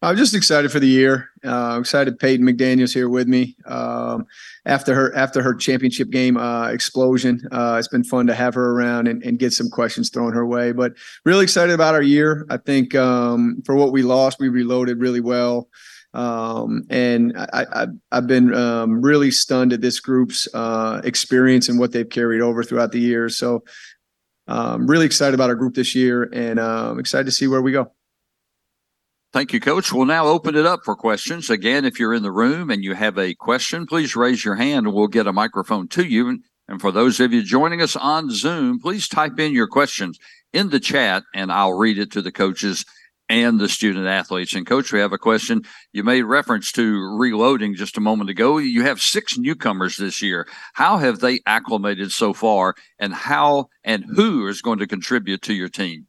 I'm just excited for the year. Uh, excited Peyton McDaniel's here with me. Um, after her after her championship game uh, explosion, uh, it's been fun to have her around and, and, get some questions thrown her way. But really excited about our year. I think um, for what we lost, we reloaded really well. Um, and I, have been um, really stunned at this group's uh, experience and what they've carried over throughout the year. So, um, really excited about our group this year, and uh, excited to see where we go. Thank you, Coach. We'll now open it up for questions. Again, if you're in the room and you have a question, please raise your hand and we'll get a microphone to you. And for those of you joining us on Zoom, please type in your questions in the chat and I'll read it to the coaches and the student athletes. And coach, we have a question. You made reference to reloading just a moment ago. You have six newcomers this year. How have they acclimated so far and how and who is going to contribute to your team?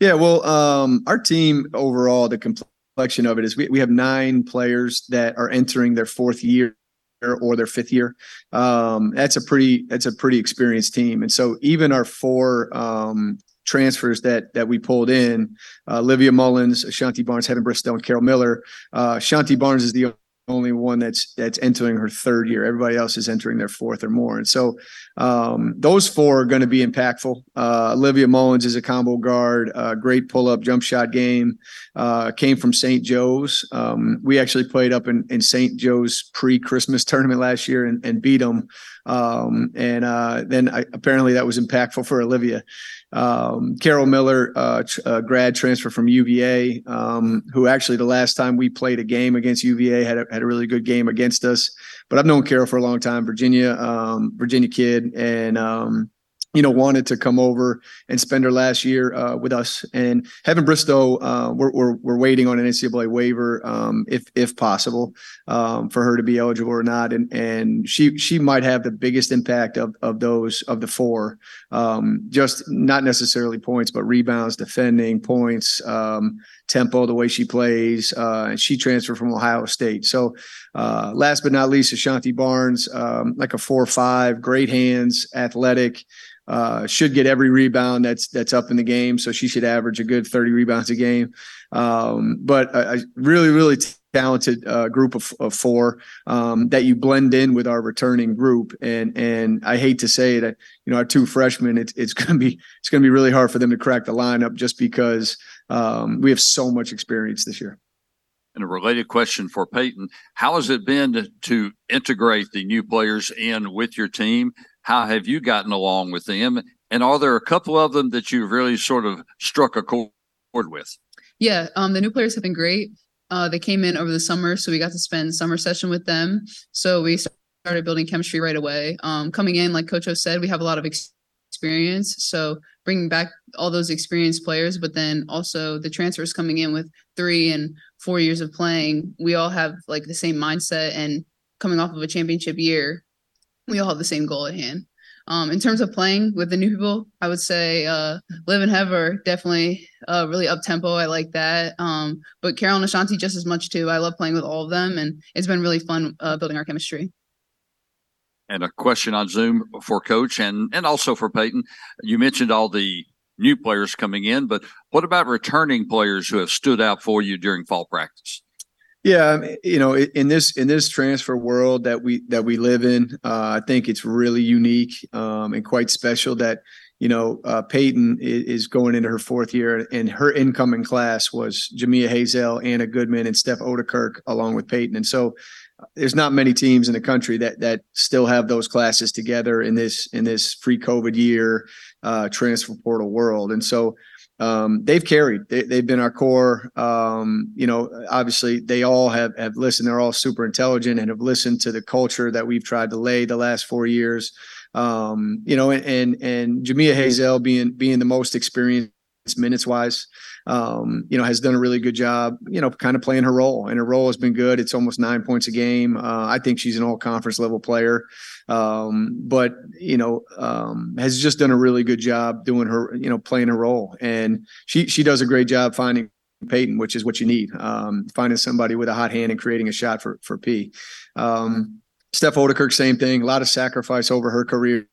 Yeah, well, um, our team overall, the complexion of it is we, we have nine players that are entering their fourth year or their fifth year. Um, that's a pretty that's a pretty experienced team, and so even our four um, transfers that that we pulled in, uh, Olivia Mullins, Ashanti Barnes, Heaven Bristow, and Carol Miller. Uh, Ashanti Barnes is the only one that's that's entering her third year. Everybody else is entering their fourth or more. And so um, those four are going to be impactful. Uh, Olivia Mullins is a combo guard, uh, great pull up jump shot game. Uh, came from St. Joe's. Um, we actually played up in, in St. Joe's pre Christmas tournament last year and, and beat them. Um, and uh, then I, apparently that was impactful for Olivia. Um, Carol Miller, uh, tr- uh, grad transfer from UVA, um, who actually the last time we played a game against UVA had a, had a really good game against us. But I've known Carol for a long time, Virginia, um, Virginia kid, and um, you know, wanted to come over and spend her last year uh, with us. And Heaven Bristow, uh, we're, we're, we're waiting on an NCAA waiver, um, if if possible, um, for her to be eligible or not. And and she she might have the biggest impact of of those of the four, um, just not necessarily points, but rebounds, defending, points, um, tempo, the way she plays. Uh, and she transferred from Ohio State. So uh, last but not least, Ashanti Barnes, um, like a four five, great hands, athletic. Uh, should get every rebound that's that's up in the game, so she should average a good 30 rebounds a game. Um, but a, a, really, really talented uh, group of, of four um, that you blend in with our returning group. And and I hate to say that you know our two freshmen, it's it's gonna be it's gonna be really hard for them to crack the lineup just because um, we have so much experience this year. And a related question for Peyton: How has it been to, to integrate the new players in with your team? How have you gotten along with them? And are there a couple of them that you've really sort of struck a chord with? Yeah, um, the new players have been great. Uh, they came in over the summer, so we got to spend summer session with them. So we started building chemistry right away. Um, coming in, like Coach O said, we have a lot of experience. So bringing back all those experienced players, but then also the transfers coming in with three and four years of playing, we all have like the same mindset and coming off of a championship year, we all have the same goal at hand. Um, in terms of playing with the new people, I would say uh, Liv and Hev are definitely uh, really up tempo. I like that. Um, but Carol and Ashanti just as much too. I love playing with all of them, and it's been really fun uh, building our chemistry. And a question on Zoom for Coach and and also for Peyton. You mentioned all the new players coming in, but what about returning players who have stood out for you during fall practice? Yeah, you know, in this in this transfer world that we that we live in, uh, I think it's really unique um, and quite special that you know uh, Peyton is going into her fourth year, and her incoming class was Jamia Hazell, Anna Goodman, and Steph Ouderkirk, along with Peyton. And so, uh, there's not many teams in the country that that still have those classes together in this in this free COVID year uh, transfer portal world. And so um, they've carried. They, have been our core. Um, you know, obviously they all have have listened. They're all super intelligent and have listened to the culture that we've tried to lay the last four years. Um, you know, and and, and Jamia Hazell being being the most experienced minutes wise, um, you know, has done a really good job. You know, kind of playing her role, and her role has been good. It's almost nine points a game. Uh, I think she's an all conference level player um, but you know um, has just done a really good job doing her you know playing her role and she she does a great job finding Peyton, which is what you need. Um, finding somebody with a hot hand and creating a shot for for P. Um, Steph Ouderkirk, same thing. A lot of sacrifice over her career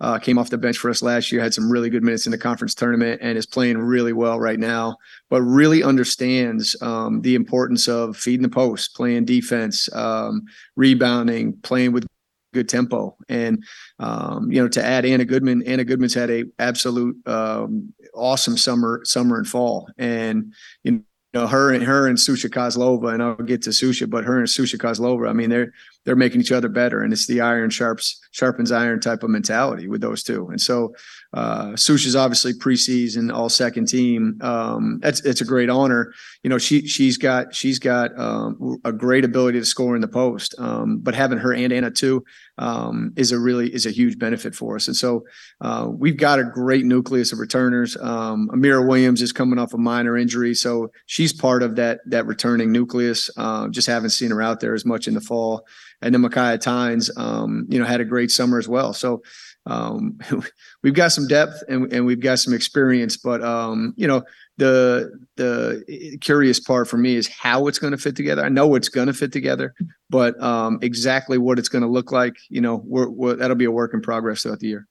uh, came off the bench for us last year, had some really good minutes in the conference tournament, and is playing really well right now. But really understands um, the importance of feeding the post, playing defense, um, rebounding, playing with good tempo. And um, you know, to add Anna Goodman, Anna Goodman's had a absolute um, awesome summer, summer and fall, and you know her and her and Susha Kozlova, and I'll get to Susha, but her and Susha Kozlova, I mean, they're they're making each other better, and it's the iron sharps sharpens iron type of mentality with those two. And so, uh, Susha's obviously preseason all second team. Um, that's it's a great honor. You know, she she's got she's got um, a great ability to score in the post, um, but having her and Anna too um, is a really is a huge benefit for us. And so, uh, we've got a great nucleus of returners. Um, Amira Williams is coming off a minor injury, so she's part of that that returning nucleus. Uh, just haven't seen her out there as much in the fall and then Micaiah Tynes, um, you know, had a great summer as well. So we've got some depth and, and we've got some experience, but um, you know, the the curious part for me is how it's going to fit together. I know it's going to fit together, but um, exactly what it's going to look like, you know, we're, we're, that'll be a work in progress throughout the year.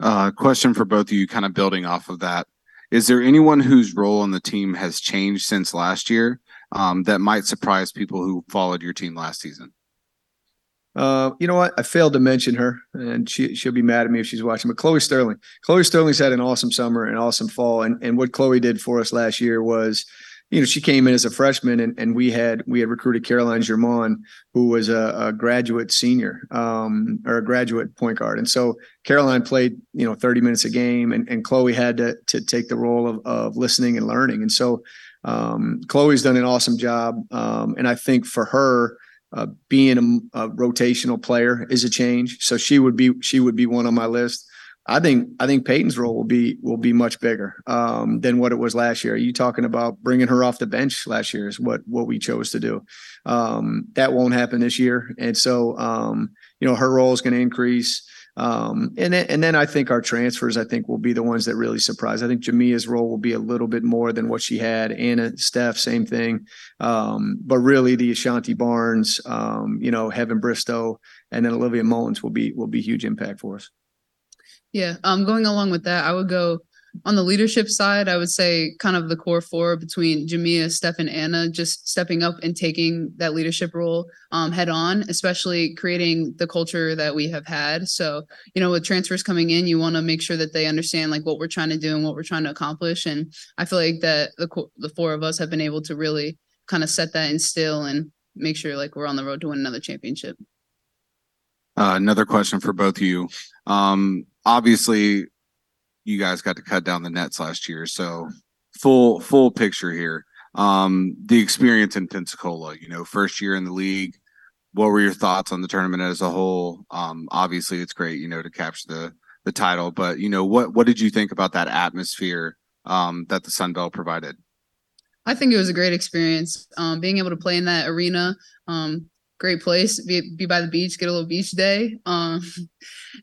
Uh, question for both of you, kind of building off of that. Is there anyone whose role on the team has changed since last year um, that might surprise people who followed your team last season? Uh, you know what? I failed to mention her, and she she'll be mad at me if she's watching. But Chloe Sterling, Chloe Sterling's had an awesome summer, an awesome fall, and and what Chloe did for us last year was, you know, she came in as a freshman, and and we had we had recruited Caroline Germain, who was a, a graduate senior, um, or a graduate point guard, and so Caroline played you know 30 minutes a game, and and Chloe had to to take the role of of listening and learning, and so um, Chloe's done an awesome job, um, and I think for her, uh, being a, a, rotational player is a change. So she would be she would be one on my list. I think I think Peyton's role will be will be much bigger um, than what it was last year. Are you talking about bringing her off the bench last year? Is what what we chose to do. Um, that won't happen this year, and so um, you know her role is going to increase. Um, and then, and then I think our transfers, I think, will be the ones that really surprise. I think Jamia's role will be a little bit more than what she had. Anna, Steph, same thing. Um, but really, the Ashanti Barnes, um, you know, Heaven Bristow, and then Olivia Mullins will be will be huge impact for us. Yeah, um, going along with that, I would go on the leadership side, I would say kind of the core four between Jamia, Steph, and Anna, just stepping up and taking that leadership role um, head on, especially creating the culture that we have had. So, you know, with transfers coming in, you want to make sure that they understand like what we're trying to do and what we're trying to accomplish. And I feel like that the the four of us have been able to really kind of set that instill and make sure like we're on the road to win another championship. Uh, another question for both of you. Um, obviously, you guys got to cut down the nets last year. So full full picture here. Um, the experience in Pensacola, you know, first year in the league. What were your thoughts on the tournament as a whole? Um, obviously, it's great, you know, to capture the the title, but you know, what what did you think about that atmosphere um, that the Sun Belt provided? I think it was a great experience. Um, being able to play in that arena, um, great place be, be by the beach get a little beach day um,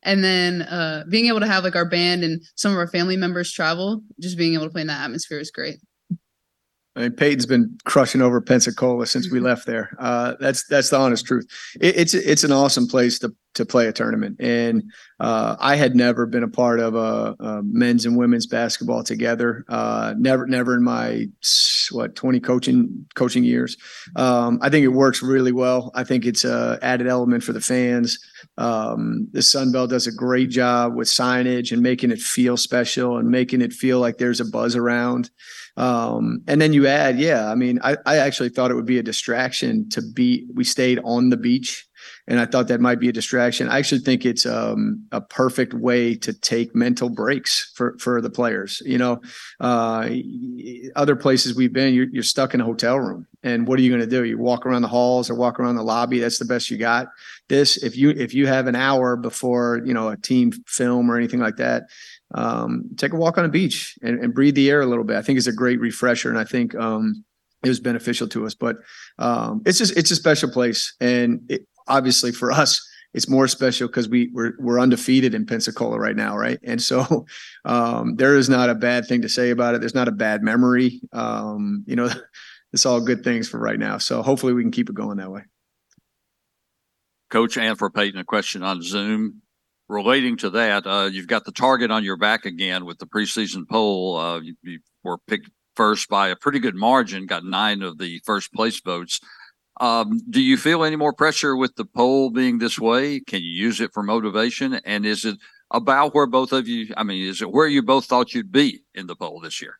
and then uh, being able to have like our band and some of our family members travel just being able to play in that atmosphere is great I mean, Peyton's been crushing over Pensacola since we left there. Uh, that's that's the honest truth. It, it's it's an awesome place to to play a tournament, and uh, I had never been a part of a, a men's and women's basketball together. Uh, never never in my what twenty coaching coaching years. Um, I think it works really well. I think it's a added element for the fans. Um, the Sun Belt does a great job with signage and making it feel special and making it feel like there's a buzz around. Um, and then you add, yeah, I mean, I, I actually thought it would be a distraction to be, we stayed on the beach and I thought that might be a distraction. I actually think it's um, a perfect way to take mental breaks for for the players. You know, uh, other places we've been, you're, you're stuck in a hotel room, and what are you going to do? You walk around the halls or walk around the lobby. That's the best you got. This, if you if you have an hour before you know a team film or anything like that, um, take a walk on a beach and, and, breathe the air a little bit. I think it's a great refresher, and I think um, it was beneficial to us. But um, it's just it's a special place, and it, obviously for us, it's more special because we we're we're undefeated in Pensacola right now, right? And so um, there is not a bad thing to say about it. There's not a bad memory. Um, you know, it's all good things for right now. So hopefully we can keep it going that way. Coach and for Peyton, a question on Zoom relating to that. Uh, you've got the target on your back again with the preseason poll. Uh, you, you were picked first by a pretty good margin, got nine of the first place votes. Um, do you feel any more pressure with the poll being this way? Can you use it for motivation? And is it about where both of you, I mean, is it where you both thought you'd be in the poll this year?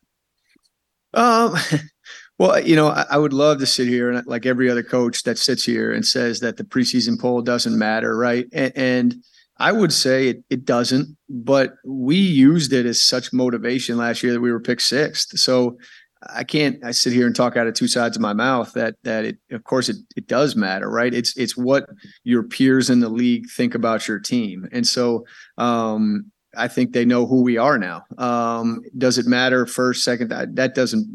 Um, well, you know, I, I, would love to sit here and like every other coach that sits here and says that the preseason poll doesn't matter, right? And, and I would say it, it doesn't, but we used it as such motivation last year that we were picked sixth. So I can't I sit here and talk out of two sides of my mouth that that it of course it it does matter, right? It's it's what your peers in the league think about your team. And so um I think they know who we are now. Um, does it matter first, second? That, that doesn't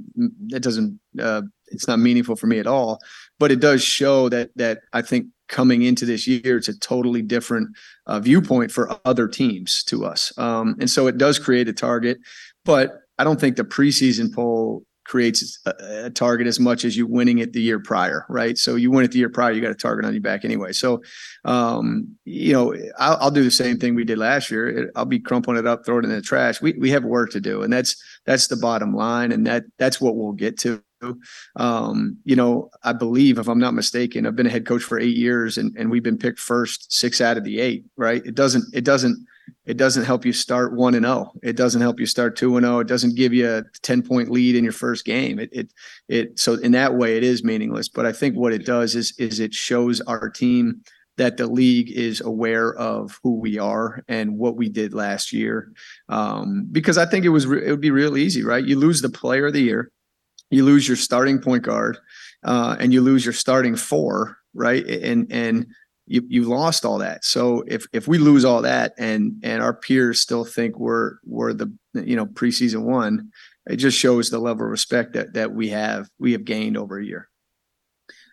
that doesn't uh, it's not meaningful for me at all. But it does show that that I think coming into this year, it's a totally different uh, viewpoint for other teams to us. Um, and so it does create a target, but I don't think the preseason poll creates a, a, target as much as you winning it the year prior, right? So you win it the year prior, you got a target on your back anyway. So, um, you know, I'll, I'll, do the same thing we did last year. I'll be crumpling it up, throwing it in the trash. We we have work to do, and that's that's the bottom line, and that that's what we'll get to. Um, you know, I believe, if I'm not mistaken, I've been a head coach for eight years, and and we've been picked first six out of the eight. Right? It doesn't it doesn't it doesn't help you start one and zero. Oh. It doesn't help you start two and zero. Oh. It doesn't give you a ten point lead in your first game. It it it so in that way it is meaningless. But I think what it does is is it shows our team that the league is aware of who we are and what we did last year. Um, because I think it was it would be real easy, right? You lose the player of the year, you lose your starting point guard, uh, and you lose your starting four, right? And and you you lost all that. So if if we lose all that and and our peers still think we're we're the you know preseason one, it just shows the level of respect that that we have we have gained over a year.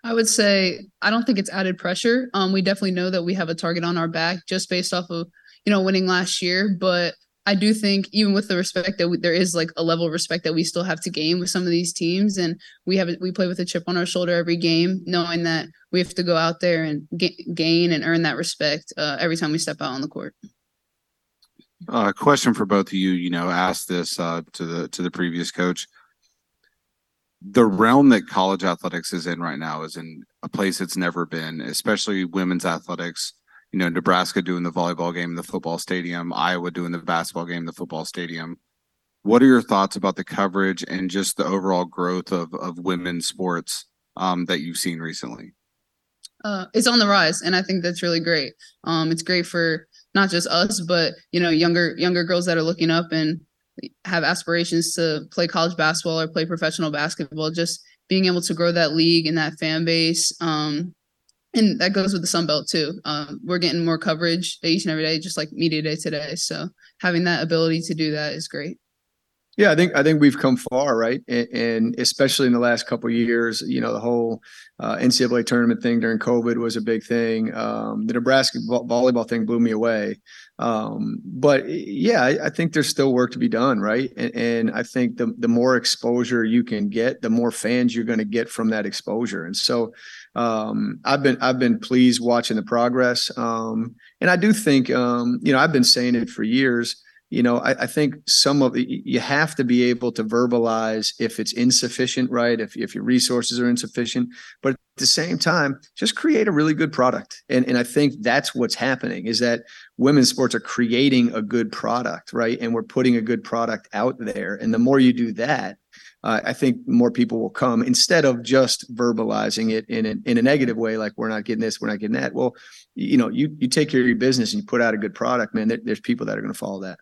I would say I don't think it's added pressure. Um, we definitely know that we have a target on our back just based off of you know winning last year, but I do think even with the respect that we, there is like a level of respect that we still have to gain with some of these teams, and we have we play with a chip on our shoulder every game, knowing that we have to go out there and gain and earn that respect uh, every time we step out on the court. A uh, question for both of you. You know, asked this uh, to the to the previous coach. The realm that college athletics is in right now is in a place it's never been, especially women's athletics you know, Nebraska doing the volleyball game in the football stadium, Iowa doing the basketball game in the football stadium. What are your thoughts about the coverage and just the overall growth of of women's sports um, that you've seen recently? Uh, it's on the rise, and I think that's really great. Um, it's great for not just us, but you know, younger younger girls that are looking up and have aspirations to play college basketball or play professional basketball. Just being able to grow that league and that fan base um, and that goes with the Sun Belt too. Um, we're getting more coverage each and every day, just like media day today. So having that ability to do that is great. Yeah, I think I think we've come far, right? And, and especially in the last couple years, you know, the whole uh, NCAA tournament thing during COVID was a big thing. Um, the Nebraska volleyball thing blew me away. Um, but yeah, I, I, think there's still work to be done, right? And, and, I think the the more exposure you can get, the more fans you're going to get from that exposure. And so um, I've been I've been pleased watching the progress. Um, and I do think um, you know I've been saying it for years you know, I, I, think some of you have to be able to verbalize if it's insufficient, right? If, if your resources are insufficient, but at the same time, just create a really good product. And, and I think that's what's happening is that women's sports are creating a good product, right? And we're putting a good product out there. And the more you do that, uh, I think more people will come instead of just verbalizing it in a, in a negative way, like we're not getting this, we're not getting that. Well, you know, you you take care of your business and you put out a good product, man. There, there's people that are going to follow that.